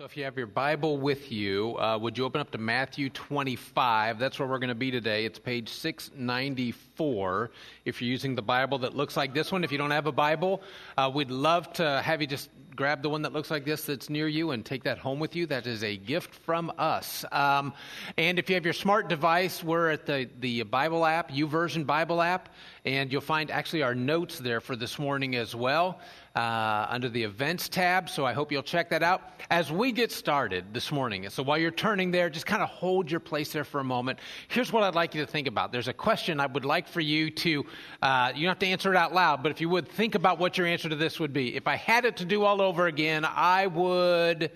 So, if you have your Bible with you, uh, would you open up to Matthew 25? That's where we're going to be today. It's page 694. If you're using the Bible that looks like this one, if you don't have a Bible, uh, we'd love to have you just grab the one that looks like this that's near you and take that home with you. That is a gift from us. Um, and if you have your smart device, we're at the, the Bible app, YouVersion Bible app, and you'll find actually our notes there for this morning as well uh, under the events tab. So I hope you'll check that out as we get started this morning. So while you're turning there, just kind of hold your place there for a moment. Here's what I'd like you to think about. There's a question I would like for you to, uh, you don't have to answer it out loud, but if you would think about what your answer to this would be. If I had it to do all over again, I would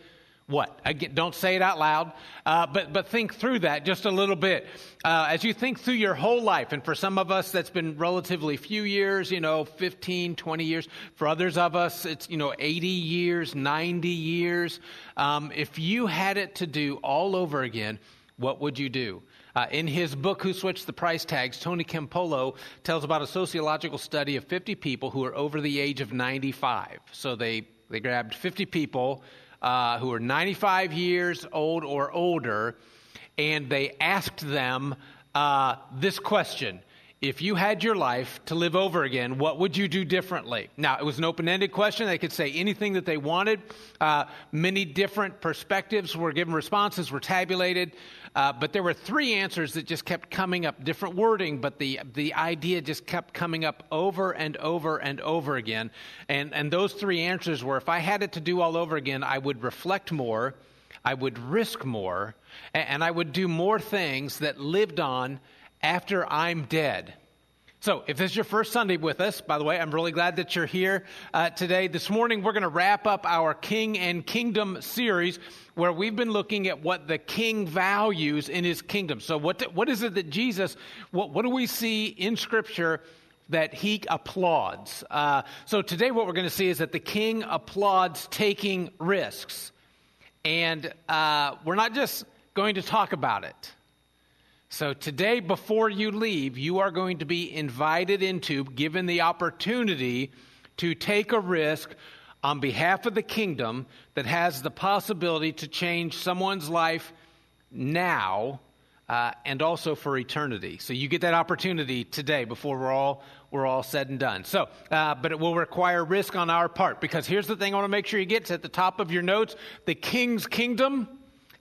what? Again, don't say it out loud, uh, but, but think through that just a little bit. Uh, as you think through your whole life, and for some of us, that's been relatively few years, you know, 15, 20 years. For others of us, it's, you know, 80 years, 90 years. Um, if you had it to do all over again, what would you do? Uh, in his book, Who Switched the Price Tags, Tony Campolo tells about a sociological study of 50 people who are over the age of 95. So they, they grabbed 50 people uh, who were 95 years old or older, and they asked them uh, this question if you had your life to live over again, what would you do differently? Now, it was an open ended question. They could say anything that they wanted. Uh, many different perspectives were given, responses were tabulated. Uh, but there were three answers that just kept coming up, different wording, but the, the idea just kept coming up over and over and over again. And, and those three answers were if I had it to do all over again, I would reflect more, I would risk more, and, and I would do more things that lived on after I'm dead. So, if this is your first Sunday with us, by the way, I'm really glad that you're here uh, today. This morning, we're going to wrap up our King and Kingdom series where we've been looking at what the king values in his kingdom. So, what, what is it that Jesus, what, what do we see in Scripture? That he applauds. Uh, so today, what we're going to see is that the king applauds taking risks. And uh, we're not just going to talk about it. So, today, before you leave, you are going to be invited into, given the opportunity to take a risk on behalf of the kingdom that has the possibility to change someone's life now uh, and also for eternity. So you get that opportunity today before we're all we're all said and done. So, uh, but it will require risk on our part because here's the thing I want to make sure you get: it's at the top of your notes. The King's kingdom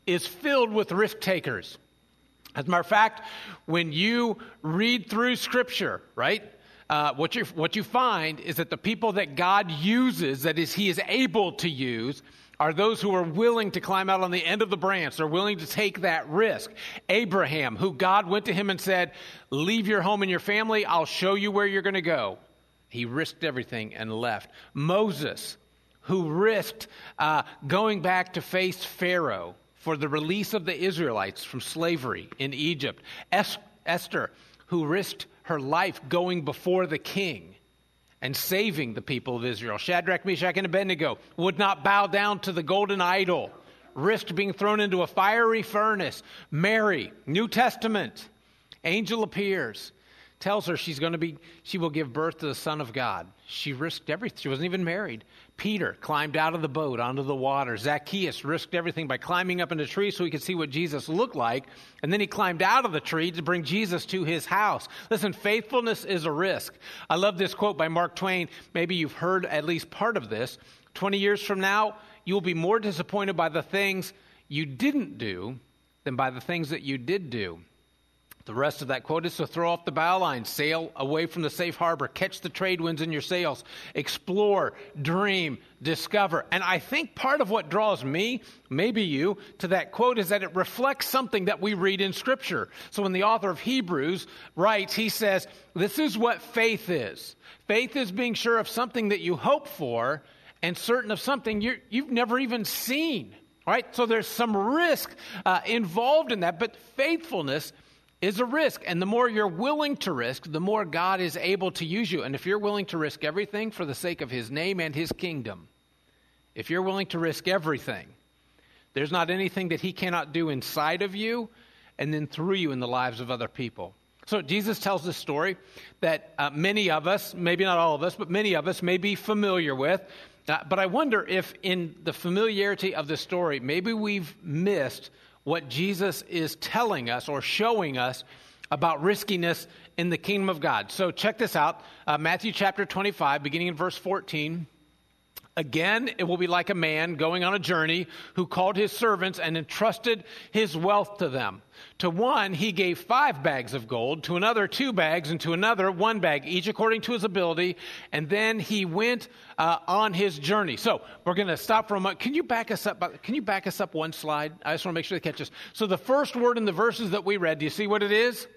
is filled with risk takers. As a matter of fact, when you read through Scripture, right, uh, what, you, what you find is that the people that God uses, that is, He is able to use, are those who are willing to climb out on the end of the branch. They're willing to take that risk. Abraham, who God went to him and said, Leave your home and your family, I'll show you where you're going to go. He risked everything and left. Moses, who risked uh, going back to face Pharaoh for the release of the Israelites from slavery in Egypt. Es- Esther, who risked her life going before the king and saving the people of Israel. Shadrach, Meshach, and Abednego would not bow down to the golden idol, risked being thrown into a fiery furnace. Mary, New Testament, angel appears tells her she's going to be she will give birth to the son of god. She risked everything she wasn't even married. Peter climbed out of the boat onto the water. Zacchaeus risked everything by climbing up in a tree so he could see what jesus looked like. And then he climbed out of the tree to bring jesus to his house. Listen faithfulness is a risk. I love this quote by mark twain. Maybe you've heard at least part of this. 20 years from now you will be more disappointed by the things you didn't do than by the things that you did do the rest of that quote is to throw off the bow line, sail away from the safe harbor, catch the trade winds in your sails, explore, dream, discover. And I think part of what draws me, maybe you, to that quote is that it reflects something that we read in Scripture. So when the author of Hebrews writes, he says, This is what faith is. Faith is being sure of something that you hope for and certain of something you have never even seen. All right? So there's some risk uh, involved in that, but faithfulness is a risk. And the more you're willing to risk, the more God is able to use you. And if you're willing to risk everything for the sake of His name and His kingdom, if you're willing to risk everything, there's not anything that He cannot do inside of you and then through you in the lives of other people. So Jesus tells this story that uh, many of us, maybe not all of us, but many of us may be familiar with. Uh, but I wonder if, in the familiarity of the story, maybe we've missed what Jesus is telling us or showing us about riskiness in the kingdom of God. So check this out uh, Matthew chapter 25, beginning in verse 14. Again, it will be like a man going on a journey who called his servants and entrusted his wealth to them. To one, he gave five bags of gold, to another, two bags, and to another, one bag, each according to his ability. And then he went uh, on his journey. So we're going to stop for a moment. Can you back us up? Can you back us up one slide? I just want to make sure they catch us. So the first word in the verses that we read, do you see what it is?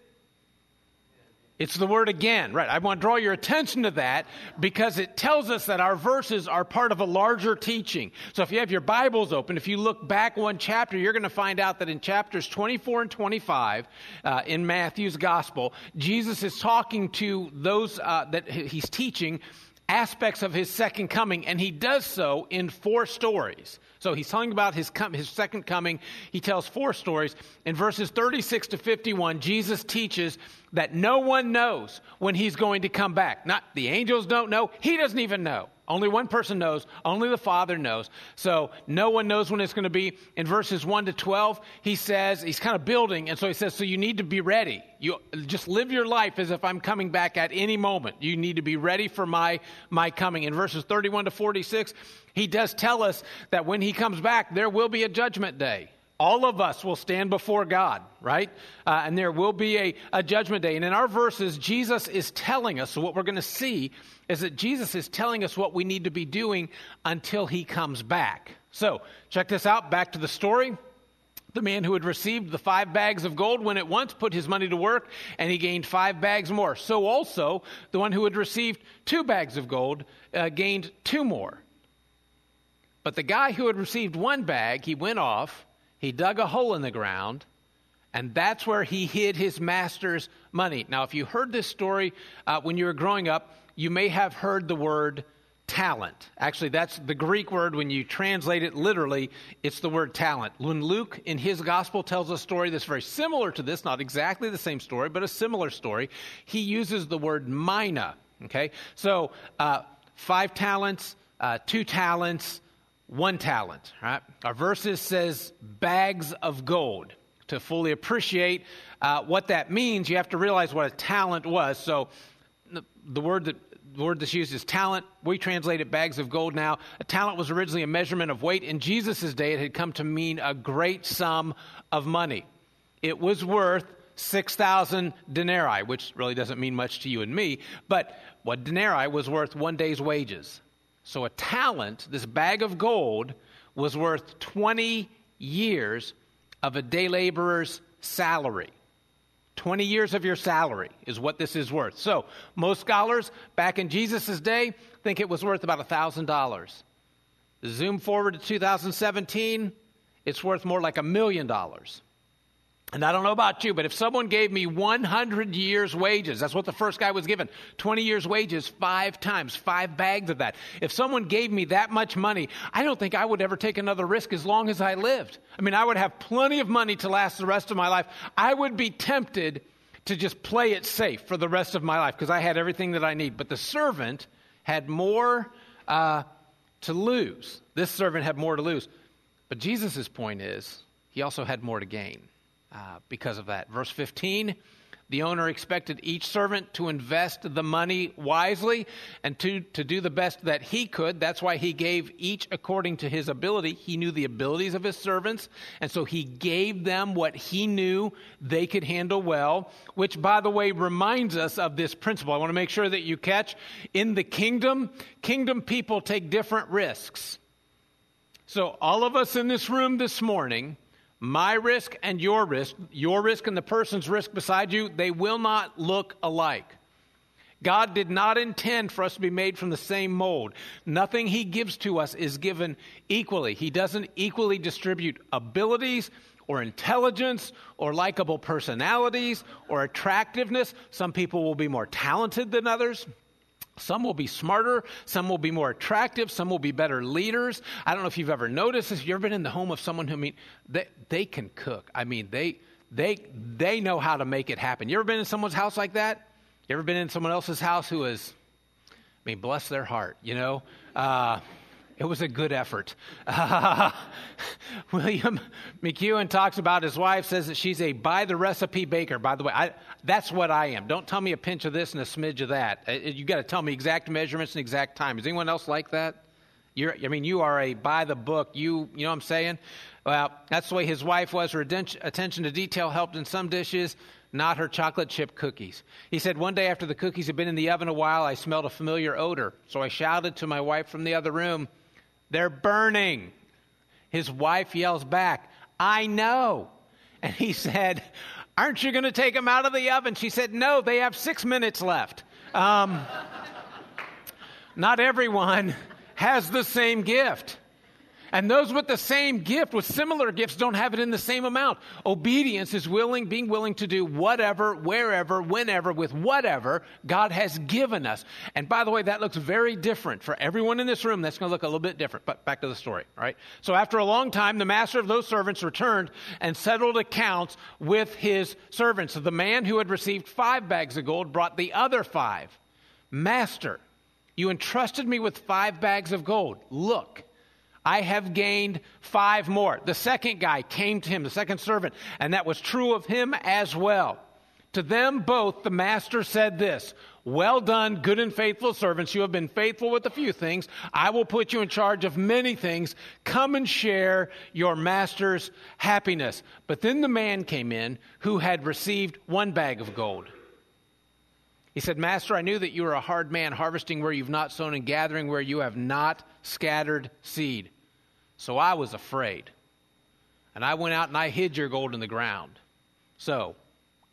It's the word again, right? I want to draw your attention to that because it tells us that our verses are part of a larger teaching. So if you have your Bibles open, if you look back one chapter, you're going to find out that in chapters 24 and 25 uh, in Matthew's gospel, Jesus is talking to those uh, that he's teaching aspects of his second coming, and he does so in four stories. So he's talking about his, com- his second coming. He tells four stories. In verses 36 to 51, Jesus teaches that no one knows when he's going to come back. Not the angels don't know, he doesn't even know. Only one person knows. Only the Father knows. So no one knows when it's going to be. In verses 1 to 12, he says, he's kind of building, and so he says, so you need to be ready. You just live your life as if I'm coming back at any moment. You need to be ready for my, my coming. In verses 31 to 46, he does tell us that when he comes back, there will be a judgment day. All of us will stand before God, right? Uh, and there will be a, a judgment day. And in our verses, Jesus is telling us, so what we're going to see is that Jesus is telling us what we need to be doing until he comes back. So, check this out. Back to the story. The man who had received the five bags of gold went at once, put his money to work, and he gained five bags more. So also, the one who had received two bags of gold uh, gained two more. But the guy who had received one bag, he went off he dug a hole in the ground, and that's where he hid his master's money. Now, if you heard this story uh, when you were growing up, you may have heard the word talent. Actually, that's the Greek word. When you translate it literally, it's the word talent. When Luke, in his gospel, tells a story that's very similar to this, not exactly the same story, but a similar story, he uses the word mina. Okay? So, uh, five talents, uh, two talents, one talent. Right? Our verses says bags of gold. To fully appreciate uh, what that means, you have to realize what a talent was. So, the, the word that the word that's used is talent. We translate it bags of gold now. A talent was originally a measurement of weight. In Jesus' day, it had come to mean a great sum of money. It was worth 6,000 denarii, which really doesn't mean much to you and me, but what denarii was worth one day's wages. So a talent, this bag of gold, was worth 20 years of a day laborer's salary. 20 years of your salary is what this is worth. So, most scholars back in Jesus' day think it was worth about $1,000. Zoom forward to 2017, it's worth more like a million dollars. And I don't know about you, but if someone gave me 100 years' wages, that's what the first guy was given 20 years' wages, five times, five bags of that. If someone gave me that much money, I don't think I would ever take another risk as long as I lived. I mean, I would have plenty of money to last the rest of my life. I would be tempted to just play it safe for the rest of my life because I had everything that I need. But the servant had more uh, to lose. This servant had more to lose. But Jesus' point is, he also had more to gain uh, because of that. Verse 15 the owner expected each servant to invest the money wisely and to, to do the best that he could. That's why he gave each according to his ability. He knew the abilities of his servants, and so he gave them what he knew they could handle well, which, by the way, reminds us of this principle. I want to make sure that you catch in the kingdom, kingdom people take different risks. So, all of us in this room this morning, my risk and your risk, your risk and the person's risk beside you, they will not look alike. God did not intend for us to be made from the same mold. Nothing He gives to us is given equally. He doesn't equally distribute abilities or intelligence or likable personalities or attractiveness. Some people will be more talented than others. Some will be smarter, some will be more attractive, some will be better leaders. I don't know if you've ever noticed this. You've ever been in the home of someone who I mean they, they can cook. I mean they they they know how to make it happen. You ever been in someone's house like that? You ever been in someone else's house who is I mean, bless their heart, you know? Uh, It was a good effort. Uh, William McEwen talks about his wife, says that she's a by the recipe baker. By the way, I, that's what I am. Don't tell me a pinch of this and a smidge of that. Uh, you got to tell me exact measurements and exact time. Is anyone else like that? You're, I mean, you are a by the book. You, you know what I'm saying? Well, that's the way his wife was. Her attention to detail helped in some dishes, not her chocolate chip cookies. He said, One day after the cookies had been in the oven a while, I smelled a familiar odor. So I shouted to my wife from the other room, they're burning. His wife yells back, I know. And he said, Aren't you going to take them out of the oven? She said, No, they have six minutes left. Um, not everyone has the same gift. And those with the same gift, with similar gifts, don't have it in the same amount. Obedience is willing, being willing to do whatever, wherever, whenever, with whatever God has given us. And by the way, that looks very different for everyone in this room. That's going to look a little bit different. But back to the story, right? So after a long time, the master of those servants returned and settled accounts with his servants. So the man who had received five bags of gold brought the other five. Master, you entrusted me with five bags of gold. Look, I have gained five more. The second guy came to him, the second servant, and that was true of him as well. To them both, the master said this Well done, good and faithful servants. You have been faithful with a few things. I will put you in charge of many things. Come and share your master's happiness. But then the man came in who had received one bag of gold. He said, Master, I knew that you are a hard man, harvesting where you've not sown and gathering where you have not scattered seed. So I was afraid. And I went out and I hid your gold in the ground. So,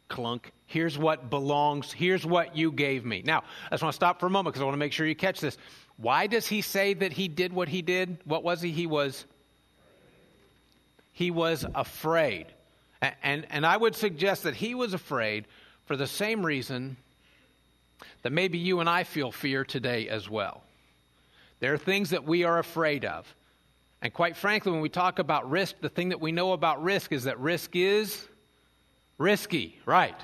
clunk, here's what belongs, here's what you gave me. Now, I just want to stop for a moment because I want to make sure you catch this. Why does he say that he did what he did? What was he? He was he was afraid. And, and, and I would suggest that he was afraid for the same reason that maybe you and I feel fear today as well. There are things that we are afraid of. And quite frankly, when we talk about risk, the thing that we know about risk is that risk is risky, right?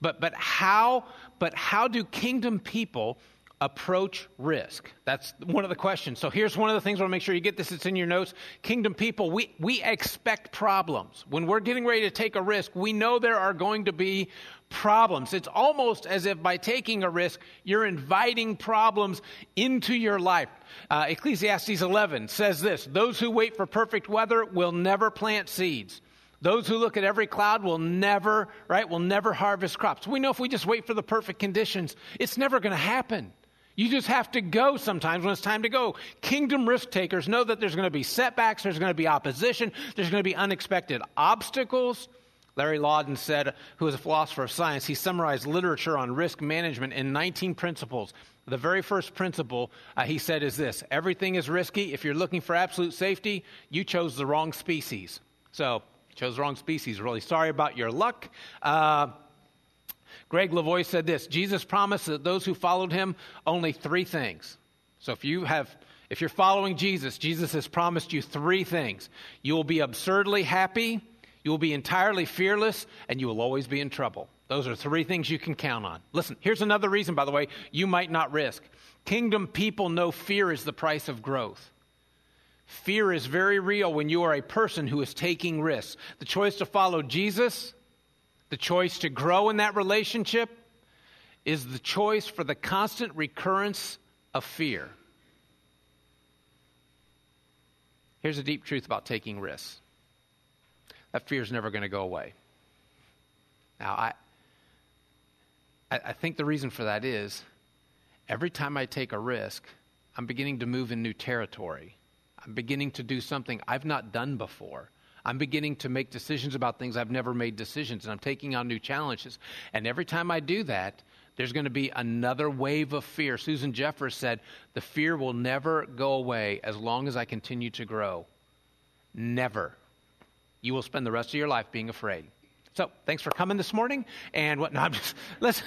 But, but, how, but how do kingdom people approach risk? That's one of the questions. So here's one of the things I want to make sure you get this, it's in your notes. Kingdom people, we, we expect problems. When we're getting ready to take a risk, we know there are going to be problems. It's almost as if by taking a risk, you're inviting problems into your life. Uh, Ecclesiastes 11 says this Those who wait for perfect weather will never plant seeds. Those who look at every cloud will never, right, will never harvest crops. We know if we just wait for the perfect conditions, it's never going to happen. You just have to go sometimes when it's time to go. Kingdom risk takers know that there's going to be setbacks, there's going to be opposition, there's going to be unexpected obstacles. Larry Laudan said, who is a philosopher of science, he summarized literature on risk management in 19 principles. The very first principle uh, he said is this everything is risky. If you're looking for absolute safety, you chose the wrong species. So, chose the wrong species. Really sorry about your luck. Uh, Greg Levoy said this Jesus promised that those who followed him only three things. So, if you have if you're following Jesus, Jesus has promised you three things. You will be absurdly happy, you will be entirely fearless, and you will always be in trouble. Those are three things you can count on. Listen, here's another reason, by the way, you might not risk. Kingdom people know fear is the price of growth. Fear is very real when you are a person who is taking risks. The choice to follow Jesus, the choice to grow in that relationship, is the choice for the constant recurrence of fear. Here's a deep truth about taking risks that fear is never going to go away. Now, I, I think the reason for that is every time I take a risk, I'm beginning to move in new territory. I'm beginning to do something I've not done before. I'm beginning to make decisions about things I've never made decisions, and I'm taking on new challenges. And every time I do that, there's going to be another wave of fear. Susan Jeffers said, The fear will never go away as long as I continue to grow. Never you will spend the rest of your life being afraid. So, thanks for coming this morning. And what? No, I'm just listen.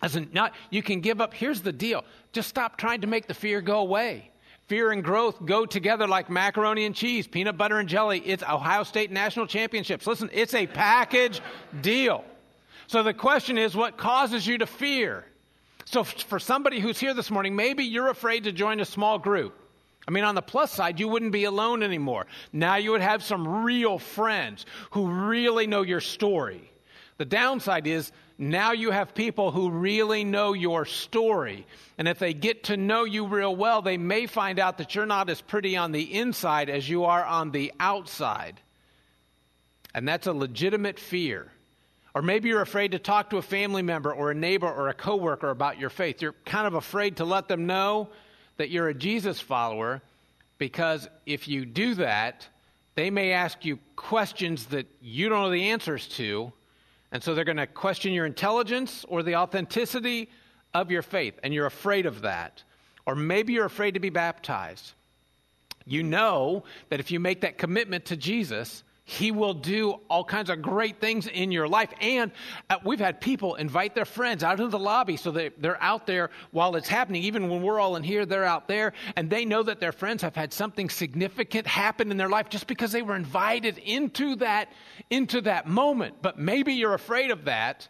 Listen, not you can give up. Here's the deal: just stop trying to make the fear go away. Fear and growth go together like macaroni and cheese, peanut butter and jelly. It's Ohio State national championships. Listen, it's a package deal. So the question is, what causes you to fear? So, for somebody who's here this morning, maybe you're afraid to join a small group. I mean, on the plus side, you wouldn't be alone anymore. Now you would have some real friends who really know your story. The downside is now you have people who really know your story. And if they get to know you real well, they may find out that you're not as pretty on the inside as you are on the outside. And that's a legitimate fear. Or maybe you're afraid to talk to a family member or a neighbor or a coworker about your faith. You're kind of afraid to let them know that you're a Jesus follower because if you do that, they may ask you questions that you don't know the answers to. And so they're going to question your intelligence or the authenticity of your faith. And you're afraid of that. Or maybe you're afraid to be baptized. You know that if you make that commitment to Jesus, he will do all kinds of great things in your life. And uh, we've had people invite their friends out into the lobby so that they're out there while it's happening. Even when we're all in here, they're out there. And they know that their friends have had something significant happen in their life just because they were invited into that, into that moment. But maybe you're afraid of that.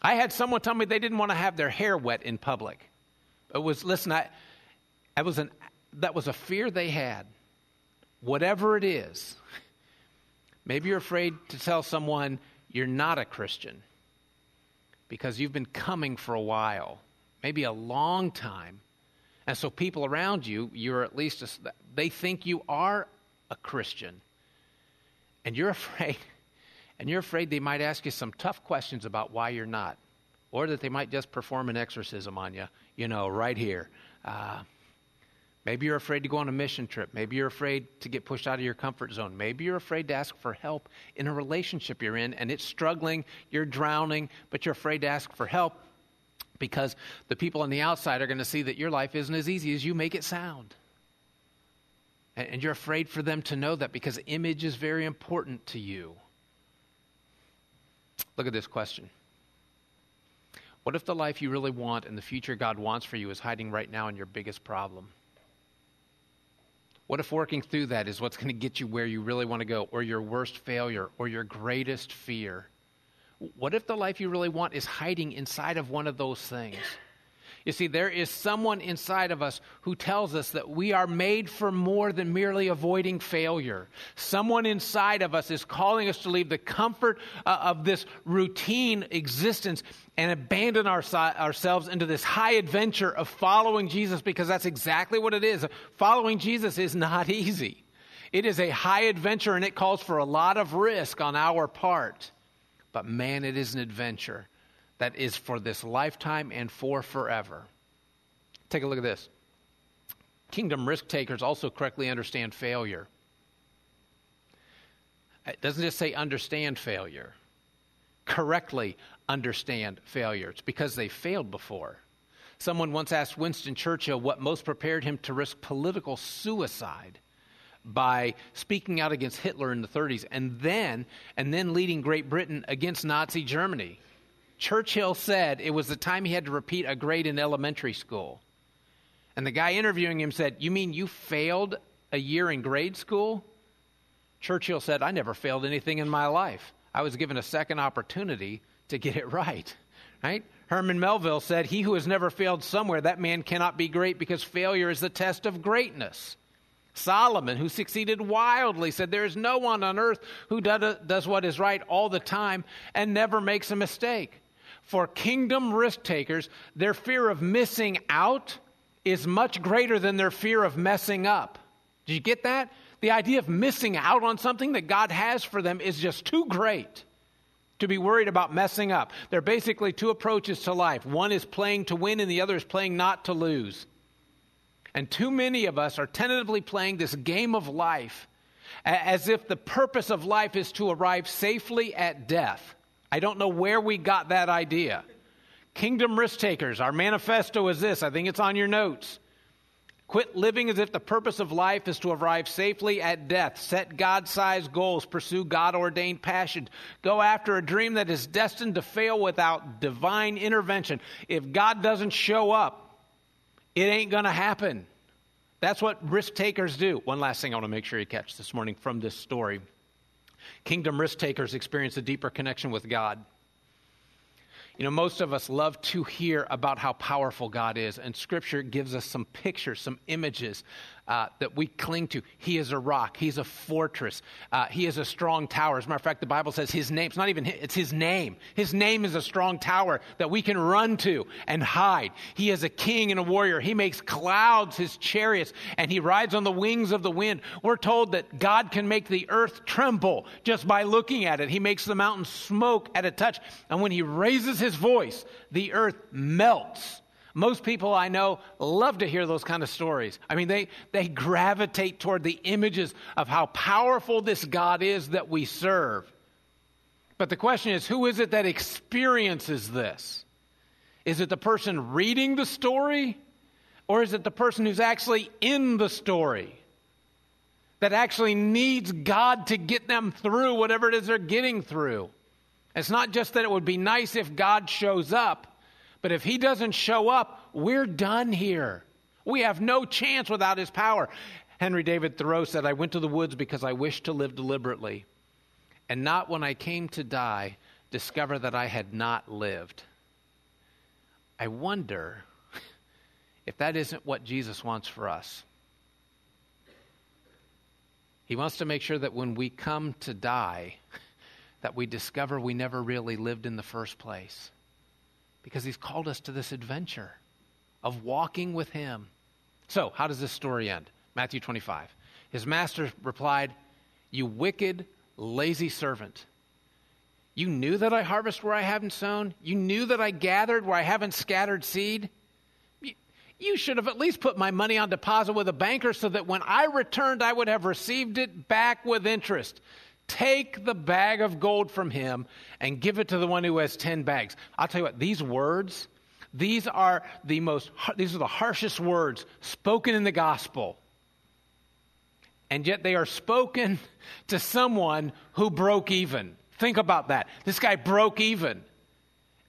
I had someone tell me they didn't want to have their hair wet in public. It was, listen, I, I was an, that was a fear they had. Whatever it is. Maybe you're afraid to tell someone you're not a Christian because you've been coming for a while, maybe a long time. And so people around you, you're at least, a, they think you are a Christian. And you're afraid, and you're afraid they might ask you some tough questions about why you're not, or that they might just perform an exorcism on you, you know, right here. Uh, Maybe you're afraid to go on a mission trip. Maybe you're afraid to get pushed out of your comfort zone. Maybe you're afraid to ask for help in a relationship you're in and it's struggling, you're drowning, but you're afraid to ask for help because the people on the outside are going to see that your life isn't as easy as you make it sound. And you're afraid for them to know that because image is very important to you. Look at this question. What if the life you really want and the future God wants for you is hiding right now in your biggest problem? What if working through that is what's going to get you where you really want to go, or your worst failure, or your greatest fear? What if the life you really want is hiding inside of one of those things? You see, there is someone inside of us who tells us that we are made for more than merely avoiding failure. Someone inside of us is calling us to leave the comfort uh, of this routine existence and abandon our, ourselves into this high adventure of following Jesus because that's exactly what it is. Following Jesus is not easy. It is a high adventure and it calls for a lot of risk on our part. But man, it is an adventure that is for this lifetime and for forever. Take a look at this. Kingdom risk takers also correctly understand failure. Uh, it doesn't just say understand failure, correctly understand failure. It's because they failed before. Someone once asked Winston Churchill what most prepared him to risk political suicide by speaking out against Hitler in the 30s and then and then leading Great Britain against Nazi Germany. Churchill said it was the time he had to repeat a grade in elementary school. And the guy interviewing him said, You mean you failed a year in grade school? Churchill said, I never failed anything in my life. I was given a second opportunity to get it right. Right? Herman Melville said, He who has never failed somewhere, that man cannot be great because failure is the test of greatness. Solomon, who succeeded wildly, said, There is no one on earth who does what is right all the time and never makes a mistake. For kingdom risk takers, their fear of missing out is much greater than their fear of messing up. Did you get that? The idea of missing out on something that God has for them is just too great to be worried about messing up. There are basically two approaches to life one is playing to win, and the other is playing not to lose. And too many of us are tentatively playing this game of life as if the purpose of life is to arrive safely at death. I don't know where we got that idea. Kingdom risk takers, our manifesto is this. I think it's on your notes. Quit living as if the purpose of life is to arrive safely at death. Set God sized goals. Pursue God ordained passion. Go after a dream that is destined to fail without divine intervention. If God doesn't show up, it ain't going to happen. That's what risk takers do. One last thing I want to make sure you catch this morning from this story. Kingdom risk takers experience a deeper connection with God. You know, most of us love to hear about how powerful God is, and Scripture gives us some pictures, some images uh, that we cling to. He is a rock, He's a fortress, uh, He is a strong tower. As a matter of fact, the Bible says His name, it's not even, it's His name. His name is a strong tower that we can run to and hide. He is a king and a warrior. He makes clouds His chariots, and He rides on the wings of the wind. We're told that God can make the earth tremble just by looking at it. He makes the mountains smoke at a touch, and when He raises His his voice, the earth melts. Most people I know love to hear those kind of stories. I mean, they, they gravitate toward the images of how powerful this God is that we serve. But the question is who is it that experiences this? Is it the person reading the story? Or is it the person who's actually in the story? That actually needs God to get them through whatever it is they're getting through. It's not just that it would be nice if God shows up, but if He doesn't show up, we're done here. We have no chance without His power. Henry David Thoreau said, I went to the woods because I wished to live deliberately, and not when I came to die discover that I had not lived. I wonder if that isn't what Jesus wants for us. He wants to make sure that when we come to die, that we discover we never really lived in the first place. Because he's called us to this adventure of walking with him. So, how does this story end? Matthew 25. His master replied, You wicked, lazy servant. You knew that I harvest where I haven't sown. You knew that I gathered where I haven't scattered seed. You should have at least put my money on deposit with a banker so that when I returned, I would have received it back with interest. Take the bag of gold from him and give it to the one who has 10 bags. I'll tell you what, these words, these are the most, these are the harshest words spoken in the gospel. And yet they are spoken to someone who broke even. Think about that. This guy broke even.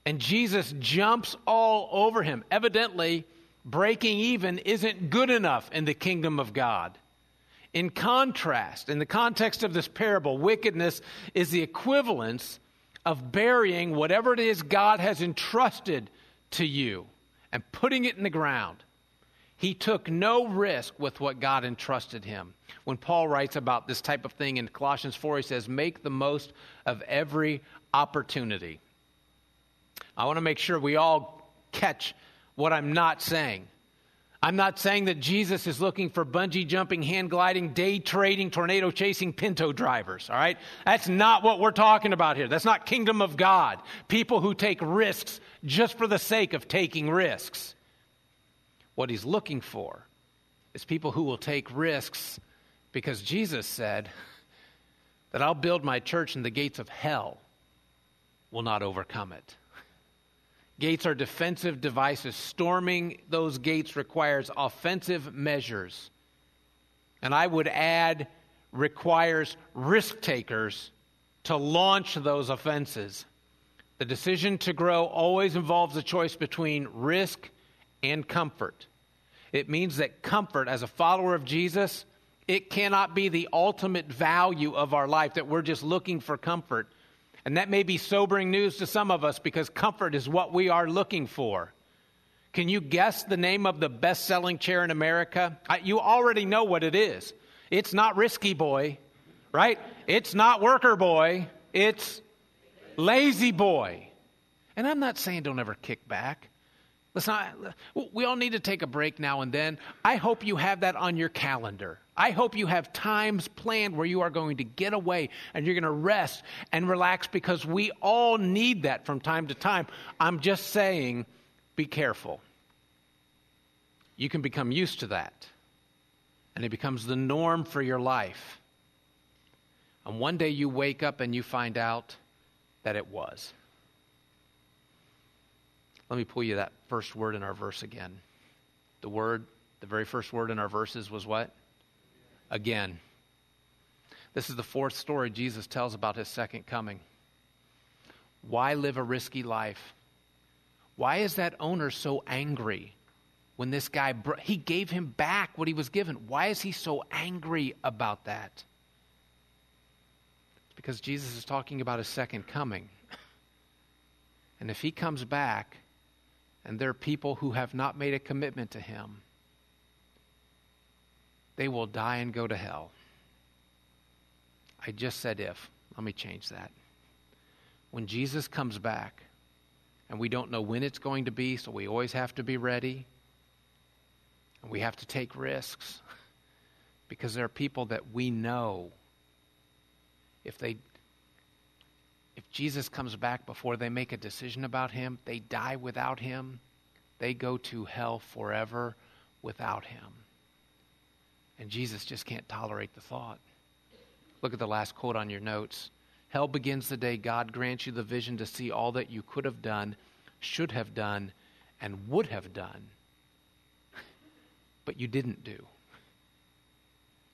And Jesus jumps all over him. Evidently, breaking even isn't good enough in the kingdom of God. In contrast, in the context of this parable, wickedness is the equivalence of burying whatever it is God has entrusted to you and putting it in the ground. He took no risk with what God entrusted him. When Paul writes about this type of thing in Colossians 4, he says, Make the most of every opportunity. I want to make sure we all catch what I'm not saying. I'm not saying that Jesus is looking for bungee jumping, hand gliding, day trading, tornado chasing pinto drivers, all right? That's not what we're talking about here. That's not kingdom of God. People who take risks just for the sake of taking risks. What he's looking for is people who will take risks because Jesus said that I'll build my church and the gates of hell will not overcome it. Gates are defensive devices. Storming those gates requires offensive measures. And I would add, requires risk takers to launch those offenses. The decision to grow always involves a choice between risk and comfort. It means that comfort, as a follower of Jesus, it cannot be the ultimate value of our life, that we're just looking for comfort. And that may be sobering news to some of us because comfort is what we are looking for. Can you guess the name of the best selling chair in America? I, you already know what it is. It's not Risky Boy, right? It's not Worker Boy. It's Lazy Boy. And I'm not saying don't ever kick back. Listen, we all need to take a break now and then. I hope you have that on your calendar. I hope you have times planned where you are going to get away and you're going to rest and relax because we all need that from time to time. I'm just saying, be careful. You can become used to that, and it becomes the norm for your life. And one day you wake up and you find out that it was. Let me pull you that first word in our verse again. The word, the very first word in our verses was what? again. This is the fourth story Jesus tells about his second coming. Why live a risky life? Why is that owner so angry when this guy he gave him back what he was given? Why is he so angry about that? It's because Jesus is talking about his second coming. And if he comes back and there are people who have not made a commitment to him, they will die and go to hell. I just said if. Let me change that. When Jesus comes back, and we don't know when it's going to be, so we always have to be ready, and we have to take risks because there are people that we know if they if Jesus comes back before they make a decision about him, they die without him, they go to hell forever without him. And Jesus just can't tolerate the thought. Look at the last quote on your notes. Hell begins the day God grants you the vision to see all that you could have done, should have done, and would have done, but you didn't do.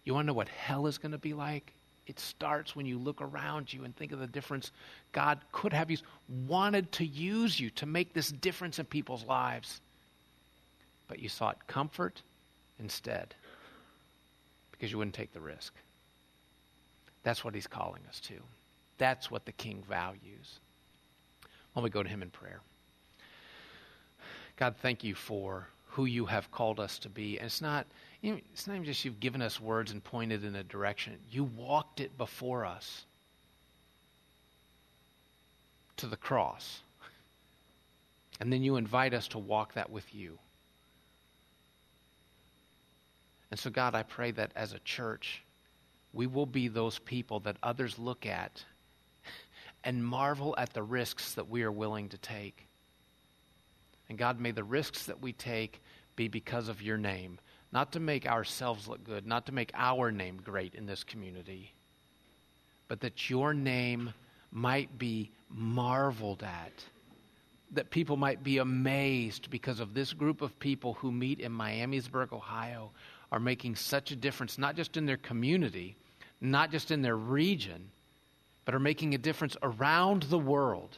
You want to know what hell is going to be like? It starts when you look around you and think of the difference God could have used, wanted to use you to make this difference in people's lives. But you sought comfort instead because you wouldn't take the risk. That's what he's calling us to. That's what the king values. Let me go to him in prayer. God, thank you for who you have called us to be. And it's not, you know, it's not just you've given us words and pointed in a direction. You walked it before us to the cross. And then you invite us to walk that with you. And so, God, I pray that as a church, we will be those people that others look at and marvel at the risks that we are willing to take. And God, may the risks that we take be because of your name, not to make ourselves look good, not to make our name great in this community, but that your name might be marveled at, that people might be amazed because of this group of people who meet in Miamisburg, Ohio, are making such a difference, not just in their community, not just in their region, but are making a difference around the world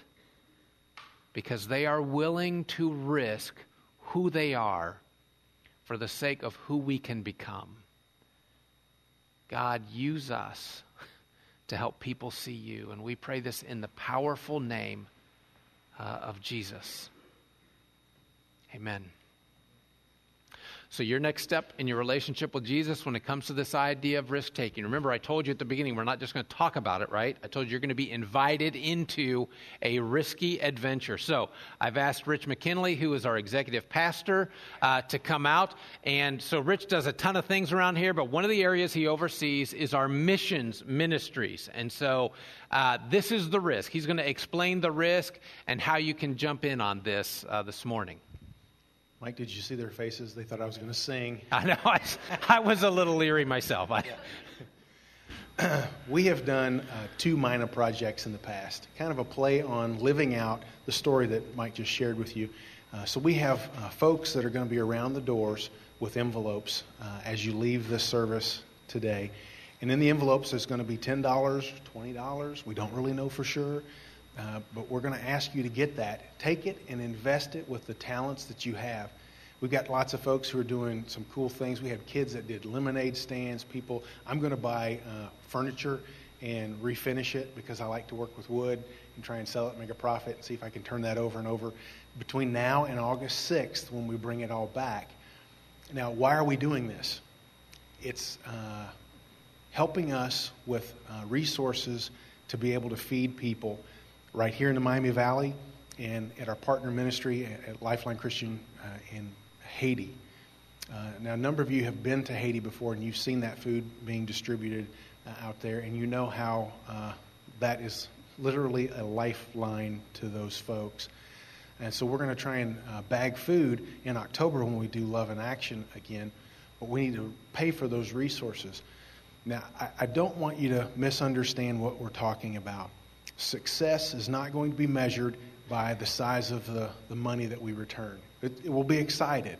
because they are willing to risk who they are for the sake of who we can become. God, use us to help people see you. And we pray this in the powerful name uh, of Jesus. Amen. So, your next step in your relationship with Jesus when it comes to this idea of risk taking. Remember, I told you at the beginning, we're not just going to talk about it, right? I told you you're going to be invited into a risky adventure. So, I've asked Rich McKinley, who is our executive pastor, uh, to come out. And so, Rich does a ton of things around here, but one of the areas he oversees is our missions ministries. And so, uh, this is the risk. He's going to explain the risk and how you can jump in on this uh, this morning. Mike, did you see their faces? They thought I was going to sing. I know. I, I was a little leery myself. I, we have done uh, two minor projects in the past, kind of a play on living out the story that Mike just shared with you. Uh, so we have uh, folks that are going to be around the doors with envelopes uh, as you leave this service today. And in the envelopes, there's going to be $10, $20. We don't really know for sure. Uh, but we're going to ask you to get that. Take it and invest it with the talents that you have. We've got lots of folks who are doing some cool things. We have kids that did lemonade stands. People, I'm going to buy uh, furniture and refinish it because I like to work with wood and try and sell it, make a profit, and see if I can turn that over and over between now and August 6th when we bring it all back. Now, why are we doing this? It's uh, helping us with uh, resources to be able to feed people right here in the Miami Valley and at our partner ministry at Lifeline Christian uh, in Haiti. Uh, now, a number of you have been to Haiti before and you've seen that food being distributed uh, out there, and you know how that is literally a lifeline to those folks. And so we're going to try and uh, bag food in October when we do Love in Action again, but we need to pay for those resources. Now, I, I don't want you to misunderstand what we're talking about. Success is not going to be measured by the size of the, the money that we return. It, it will be excited,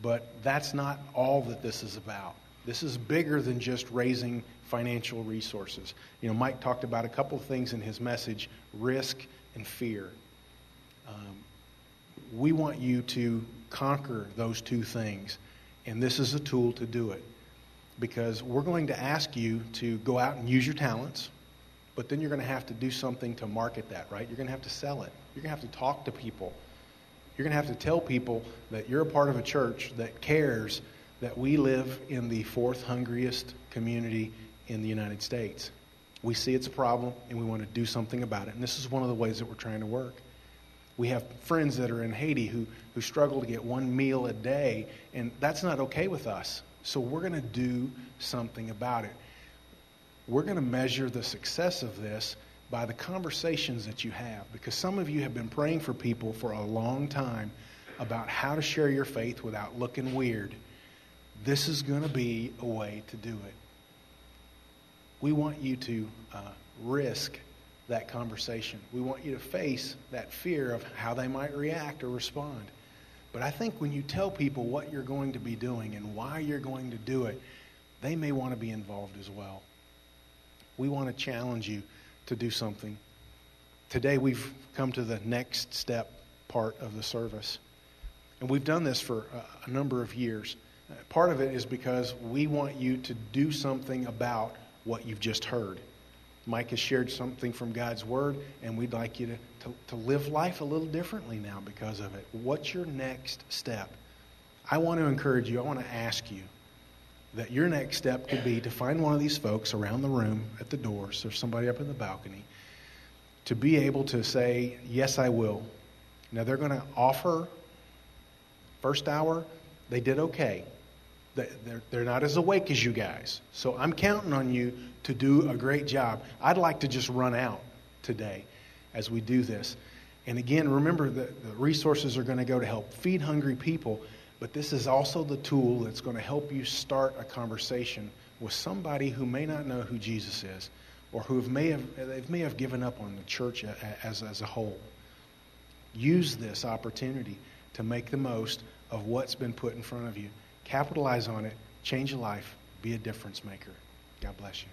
but that's not all that this is about. This is bigger than just raising financial resources. You know, Mike talked about a couple of things in his message risk and fear. Um, we want you to conquer those two things, and this is a tool to do it. Because we're going to ask you to go out and use your talents but then you're going to have to do something to market that, right? You're going to have to sell it. You're going to have to talk to people. You're going to have to tell people that you're a part of a church that cares that we live in the fourth hungriest community in the United States. We see it's a problem and we want to do something about it. And this is one of the ways that we're trying to work. We have friends that are in Haiti who, who struggle to get one meal a day, and that's not okay with us. So we're going to do something about it. We're going to measure the success of this by the conversations that you have, because some of you have been praying for people for a long time about how to share your faith without looking weird. This is going to be a way to do it. We want you to uh, risk that conversation. We want you to face that fear of how they might react or respond. But I think when you tell people what you're going to be doing and why you're going to do it, they may want to be involved as well. We want to challenge you to do something. Today we've come to the next step part of the service. And we've done this for a, number of years. Part of it is because we want you to do something about what you've just heard. Mike has shared something from God's Word, and we'd like you to, to, to, live life a little differently now because of it. What's your next step? I want to encourage you, I want to ask you that your next step could be to find one of these folks around the room at the doors or somebody up in the balcony to be able to say, Yes, I will. Now, they're going to offer first hour, they did okay. They're, they're not as awake as you guys. So I'm counting on you to do a great job. I'd like to just run out today as we do this. And again, remember that the resources are going to go to help feed hungry people, but this is also the tool that's going to help you start a conversation with somebody who may not know who Jesus is or who may have, they may have given up on the church as, as a whole. Use this opportunity to make the most of what's been put in front of you. Capitalize on it, change a life, be a difference maker. God bless you.